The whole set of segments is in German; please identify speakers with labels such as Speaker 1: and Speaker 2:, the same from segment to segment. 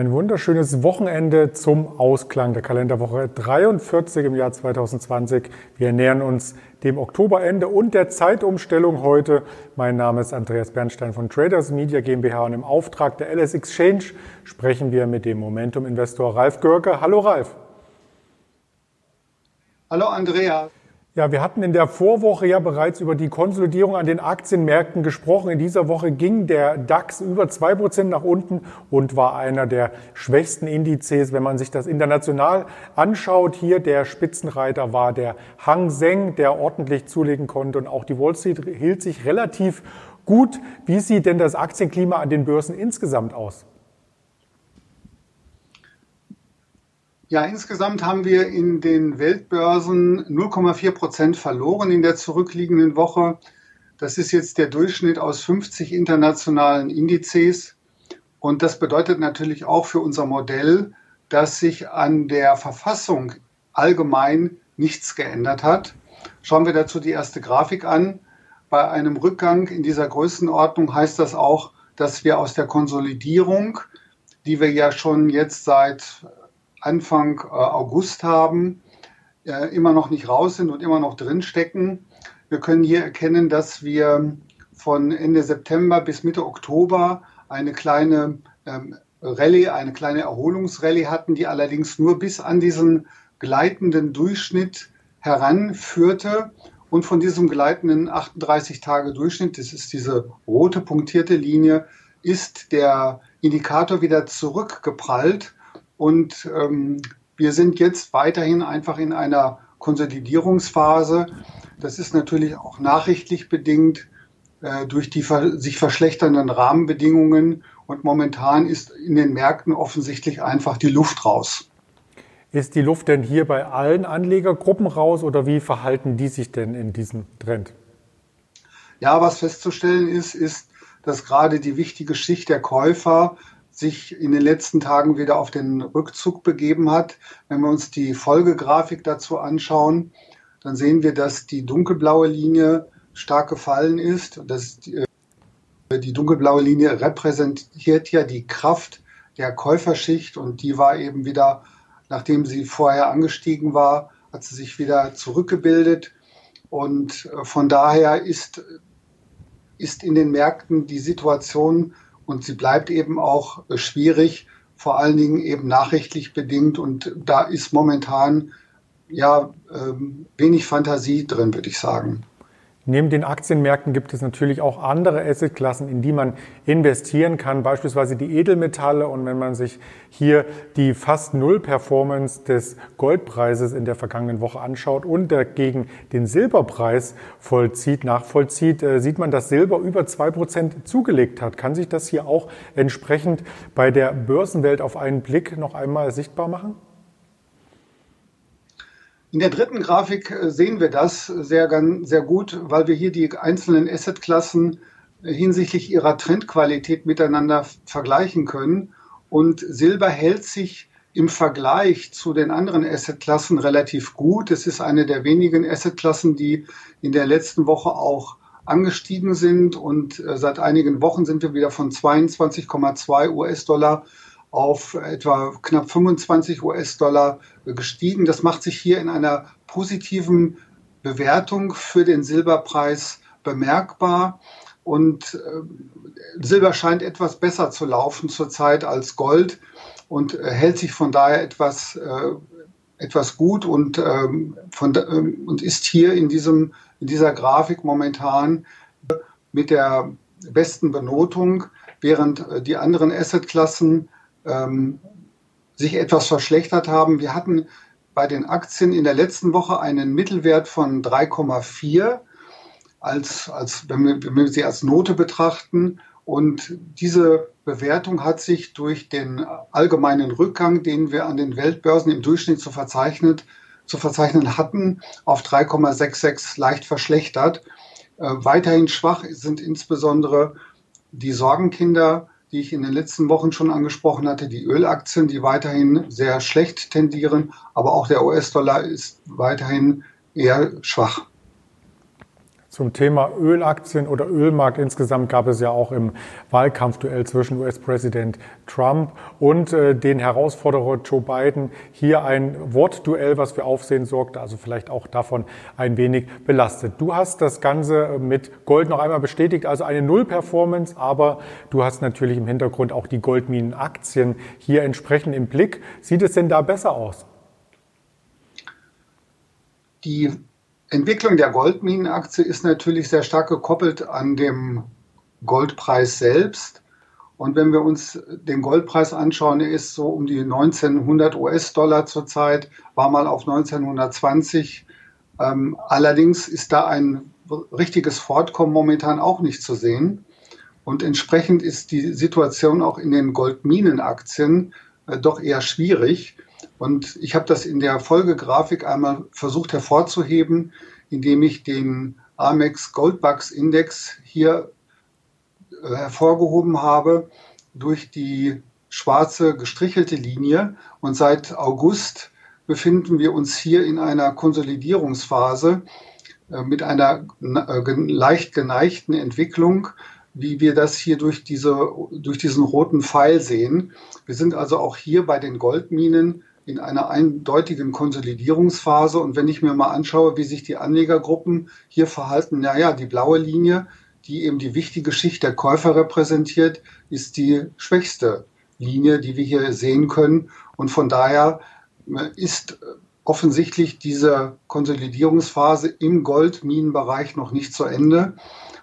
Speaker 1: Ein wunderschönes Wochenende zum Ausklang der Kalenderwoche 43 im Jahr 2020. Wir nähern uns dem Oktoberende und der Zeitumstellung heute. Mein Name ist Andreas Bernstein von Traders Media GmbH und im Auftrag der LS Exchange sprechen wir mit dem Momentum-Investor Ralf Görke. Hallo Ralf.
Speaker 2: Hallo Andreas.
Speaker 1: Ja, wir hatten in der Vorwoche ja bereits über die Konsolidierung an den Aktienmärkten gesprochen. In dieser Woche ging der DAX über zwei Prozent nach unten und war einer der schwächsten Indizes. Wenn man sich das international anschaut, hier der Spitzenreiter war der Hang Seng, der ordentlich zulegen konnte und auch die Wall Street hielt sich relativ gut. Wie sieht denn das Aktienklima an den Börsen insgesamt aus?
Speaker 2: Ja, insgesamt haben wir in den Weltbörsen 0,4 Prozent verloren in der zurückliegenden Woche. Das ist jetzt der Durchschnitt aus 50 internationalen Indizes. Und das bedeutet natürlich auch für unser Modell, dass sich an der Verfassung allgemein nichts geändert hat. Schauen wir dazu die erste Grafik an. Bei einem Rückgang in dieser Größenordnung heißt das auch, dass wir aus der Konsolidierung, die wir ja schon jetzt seit Anfang äh, August haben, äh, immer noch nicht raus sind und immer noch drin stecken. Wir können hier erkennen, dass wir von Ende September bis Mitte Oktober eine kleine ähm, Rallye, eine kleine Erholungsrallye hatten, die allerdings nur bis an diesen gleitenden Durchschnitt heranführte. Und von diesem gleitenden 38 Tage Durchschnitt, das ist diese rote punktierte Linie, ist der Indikator wieder zurückgeprallt und ähm, wir sind jetzt weiterhin einfach in einer Konsolidierungsphase. Das ist natürlich auch nachrichtlich bedingt äh, durch die sich verschlechternden Rahmenbedingungen. Und momentan ist in den Märkten offensichtlich einfach die Luft raus.
Speaker 1: Ist die Luft denn hier bei allen Anlegergruppen raus oder wie verhalten die sich denn in diesem Trend?
Speaker 2: Ja, was festzustellen ist, ist, dass gerade die wichtige Schicht der Käufer sich in den letzten Tagen wieder auf den Rückzug begeben hat. Wenn wir uns die Folgegrafik dazu anschauen, dann sehen wir, dass die dunkelblaue Linie stark gefallen ist. Das, äh, die dunkelblaue Linie repräsentiert ja die Kraft der Käuferschicht und die war eben wieder, nachdem sie vorher angestiegen war, hat sie sich wieder zurückgebildet. Und äh, von daher ist, ist in den Märkten die Situation und sie bleibt eben auch äh, schwierig, vor allen Dingen eben nachrichtlich bedingt. Und da ist momentan ja ähm, wenig Fantasie drin, würde ich sagen.
Speaker 1: Neben den Aktienmärkten gibt es natürlich auch andere Assetklassen, in die man investieren kann, beispielsweise die Edelmetalle. Und wenn man sich hier die fast Null Performance des Goldpreises in der vergangenen Woche anschaut und dagegen den Silberpreis vollzieht, nachvollzieht, äh, sieht man, dass Silber über zwei Prozent zugelegt hat. Kann sich das hier auch entsprechend bei der Börsenwelt auf einen Blick noch einmal sichtbar machen?
Speaker 2: In der dritten Grafik äh, sehen wir das sehr, sehr gut, weil wir hier die einzelnen Assetklassen äh, hinsichtlich ihrer Trendqualität miteinander vergleichen können. Und Silber hält sich im Vergleich zu den anderen Assetklassen relativ gut. Es ist eine der wenigen Assetklassen, die in der letzten Woche auch angestiegen sind. Und äh, seit einigen Wochen sind wir wieder von 22,2 US-Dollar auf etwa knapp 25 US-Dollar gestiegen. Das macht sich hier in einer positiven Bewertung für den Silberpreis bemerkbar. Und äh, Silber scheint etwas besser zu laufen zurzeit als Gold und äh, hält sich von daher etwas, äh, etwas gut und, ähm, von, ähm, und ist hier in, diesem, in dieser Grafik momentan mit der besten Benotung, während äh, die anderen Assetklassen ähm, sich etwas verschlechtert haben. Wir hatten bei den Aktien in der letzten Woche einen Mittelwert von 3,4, als, als, wenn, wir, wenn wir sie als Note betrachten. Und diese Bewertung hat sich durch den allgemeinen Rückgang, den wir an den Weltbörsen im Durchschnitt zu verzeichnen, zu verzeichnen hatten, auf 3,66 leicht verschlechtert. Äh, weiterhin schwach sind insbesondere die Sorgenkinder die ich in den letzten Wochen schon angesprochen hatte, die Ölaktien, die weiterhin sehr schlecht tendieren, aber auch der US-Dollar ist weiterhin eher schwach.
Speaker 1: Zum Thema Ölaktien oder Ölmarkt insgesamt gab es ja auch im Wahlkampfduell zwischen US-Präsident Trump und äh, den Herausforderer Joe Biden hier ein Wortduell, was für Aufsehen sorgte, also vielleicht auch davon ein wenig belastet. Du hast das Ganze mit Gold noch einmal bestätigt, also eine Null-Performance, aber du hast natürlich im Hintergrund auch die Goldminenaktien hier entsprechend im Blick. Sieht es denn da besser aus?
Speaker 2: Die Entwicklung der Goldminenaktie ist natürlich sehr stark gekoppelt an dem Goldpreis selbst. Und wenn wir uns den Goldpreis anschauen, er ist so um die 1900 US-Dollar zurzeit, war mal auf 1920. Ähm, allerdings ist da ein richtiges Fortkommen momentan auch nicht zu sehen. Und entsprechend ist die Situation auch in den Goldminenaktien äh, doch eher schwierig. Und ich habe das in der Folgegrafik einmal versucht hervorzuheben, indem ich den Amex Goldbucks Index hier äh, hervorgehoben habe durch die schwarze gestrichelte Linie. Und seit August befinden wir uns hier in einer Konsolidierungsphase äh, mit einer äh, leicht geneigten Entwicklung, wie wir das hier durch, diese, durch diesen roten Pfeil sehen. Wir sind also auch hier bei den Goldminen in einer eindeutigen Konsolidierungsphase. Und wenn ich mir mal anschaue, wie sich die Anlegergruppen hier verhalten, naja, die blaue Linie, die eben die wichtige Schicht der Käufer repräsentiert, ist die schwächste Linie, die wir hier sehen können. Und von daher äh, ist offensichtlich diese Konsolidierungsphase im Goldminenbereich noch nicht zu Ende.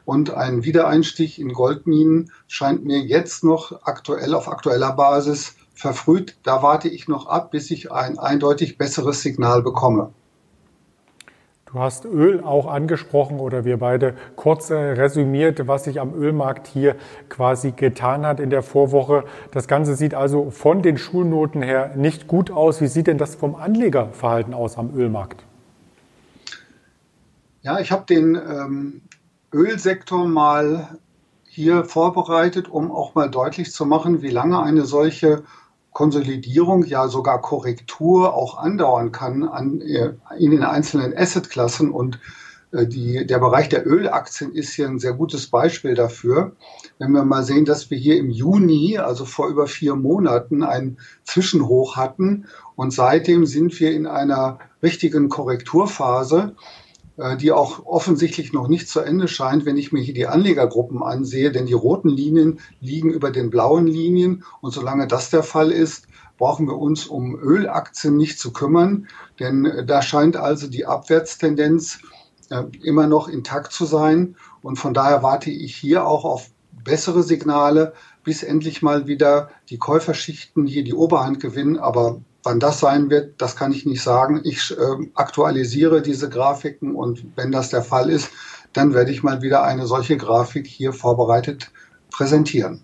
Speaker 2: Und ein Wiedereinstieg in Goldminen scheint mir jetzt noch aktuell auf aktueller Basis verfrüht. Da warte ich noch ab, bis ich ein eindeutig besseres Signal bekomme.
Speaker 1: Du hast Öl auch angesprochen oder wir beide kurz äh, resümiert, was sich am Ölmarkt hier quasi getan hat in der Vorwoche. Das Ganze sieht also von den Schulnoten her nicht gut aus. Wie sieht denn das vom Anlegerverhalten aus am Ölmarkt?
Speaker 2: Ja, ich habe den ähm, Ölsektor mal hier vorbereitet, um auch mal deutlich zu machen, wie lange eine solche Konsolidierung, ja sogar Korrektur auch andauern kann an, äh, in den einzelnen Assetklassen. Und äh, die, der Bereich der Ölaktien ist hier ein sehr gutes Beispiel dafür. Wenn wir mal sehen, dass wir hier im Juni, also vor über vier Monaten, ein Zwischenhoch hatten und seitdem sind wir in einer richtigen Korrekturphase. Äh, die auch offensichtlich noch nicht zu Ende scheint, wenn ich mir hier die Anlegergruppen ansehe, denn die roten Linien liegen über den blauen Linien. Und solange das der Fall ist, brauchen wir uns um Ölaktien nicht zu kümmern, denn äh, da scheint also die Abwärtstendenz äh, immer noch intakt zu sein. Und von daher warte ich hier auch auf bessere Signale, bis endlich mal wieder die Käuferschichten hier die Oberhand gewinnen, aber Wann das sein wird, das kann ich nicht sagen. Ich äh, aktualisiere diese Grafiken und wenn das der Fall ist, dann werde ich mal wieder eine solche Grafik hier vorbereitet präsentieren.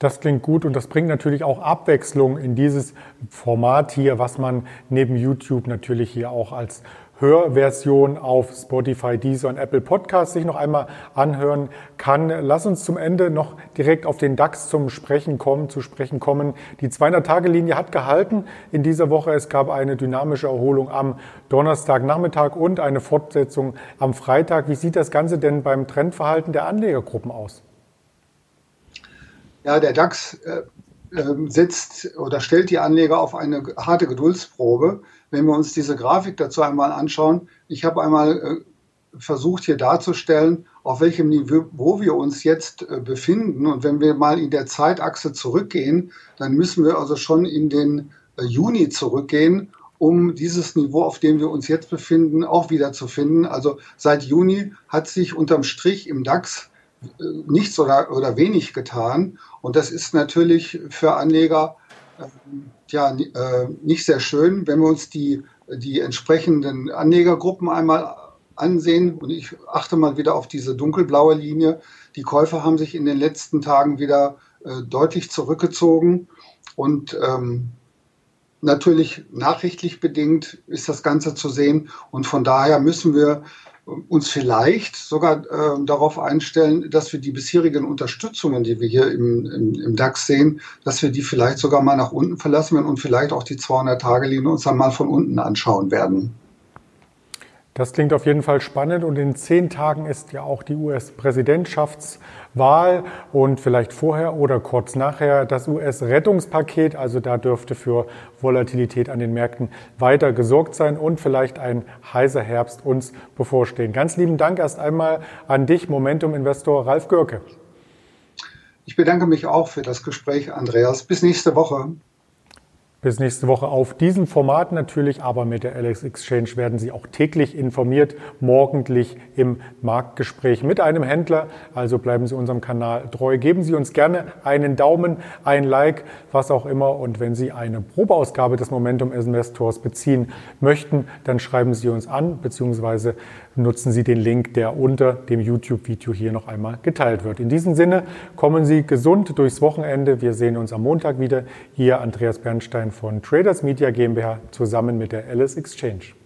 Speaker 1: Das klingt gut und das bringt natürlich auch Abwechslung in dieses Format hier, was man neben YouTube natürlich hier auch als Hörversion auf Spotify, Deezer und Apple Podcasts sich noch einmal anhören kann. Lass uns zum Ende noch direkt auf den DAX zum Sprechen kommen, zu sprechen kommen. Die 200-Tage-Linie hat gehalten in dieser Woche. Es gab eine dynamische Erholung am Donnerstagnachmittag und eine Fortsetzung am Freitag. Wie sieht das Ganze denn beim Trendverhalten der Anlegergruppen aus?
Speaker 2: Ja, der DAX äh, ähm, setzt oder stellt die Anleger auf eine harte Geduldsprobe. Wenn wir uns diese Grafik dazu einmal anschauen, ich habe einmal äh, versucht hier darzustellen, auf welchem Niveau wir uns jetzt äh, befinden. Und wenn wir mal in der Zeitachse zurückgehen, dann müssen wir also schon in den Juni zurückgehen, um dieses Niveau, auf dem wir uns jetzt befinden, auch wieder zu finden. Also seit Juni hat sich unterm Strich im DAX nichts oder, oder wenig getan. Und das ist natürlich für Anleger äh, ja, äh, nicht sehr schön, wenn wir uns die, die entsprechenden Anlegergruppen einmal ansehen. Und ich achte mal wieder auf diese dunkelblaue Linie. Die Käufer haben sich in den letzten Tagen wieder äh, deutlich zurückgezogen. Und ähm, natürlich nachrichtlich bedingt ist das Ganze zu sehen. Und von daher müssen wir uns vielleicht sogar äh, darauf einstellen, dass wir die bisherigen Unterstützungen, die wir hier im, im, im, DAX sehen, dass wir die vielleicht sogar mal nach unten verlassen werden und vielleicht auch die 200-Tage-Linie uns dann mal von unten anschauen werden.
Speaker 1: Das klingt auf jeden Fall spannend und in zehn Tagen ist ja auch die US-Präsidentschaftswahl und vielleicht vorher oder kurz nachher das US-Rettungspaket. Also da dürfte für Volatilität an den Märkten weiter gesorgt sein und vielleicht ein heißer Herbst uns bevorstehen. Ganz lieben Dank erst einmal an dich, Momentum-Investor Ralf Görke.
Speaker 2: Ich bedanke mich auch für das Gespräch, Andreas. Bis nächste Woche.
Speaker 1: Bis nächste Woche auf diesem Format natürlich, aber mit der LX Exchange werden Sie auch täglich informiert, morgendlich im Marktgespräch mit einem Händler. Also bleiben Sie unserem Kanal treu. Geben Sie uns gerne einen Daumen, ein Like, was auch immer. Und wenn Sie eine Probeausgabe des Momentum Investors beziehen möchten, dann schreiben Sie uns an, beziehungsweise nutzen Sie den Link, der unter dem YouTube-Video hier noch einmal geteilt wird. In diesem Sinne kommen Sie gesund durchs Wochenende. Wir sehen uns am Montag wieder. Hier Andreas Bernstein von Traders Media GmbH zusammen mit der Alice Exchange.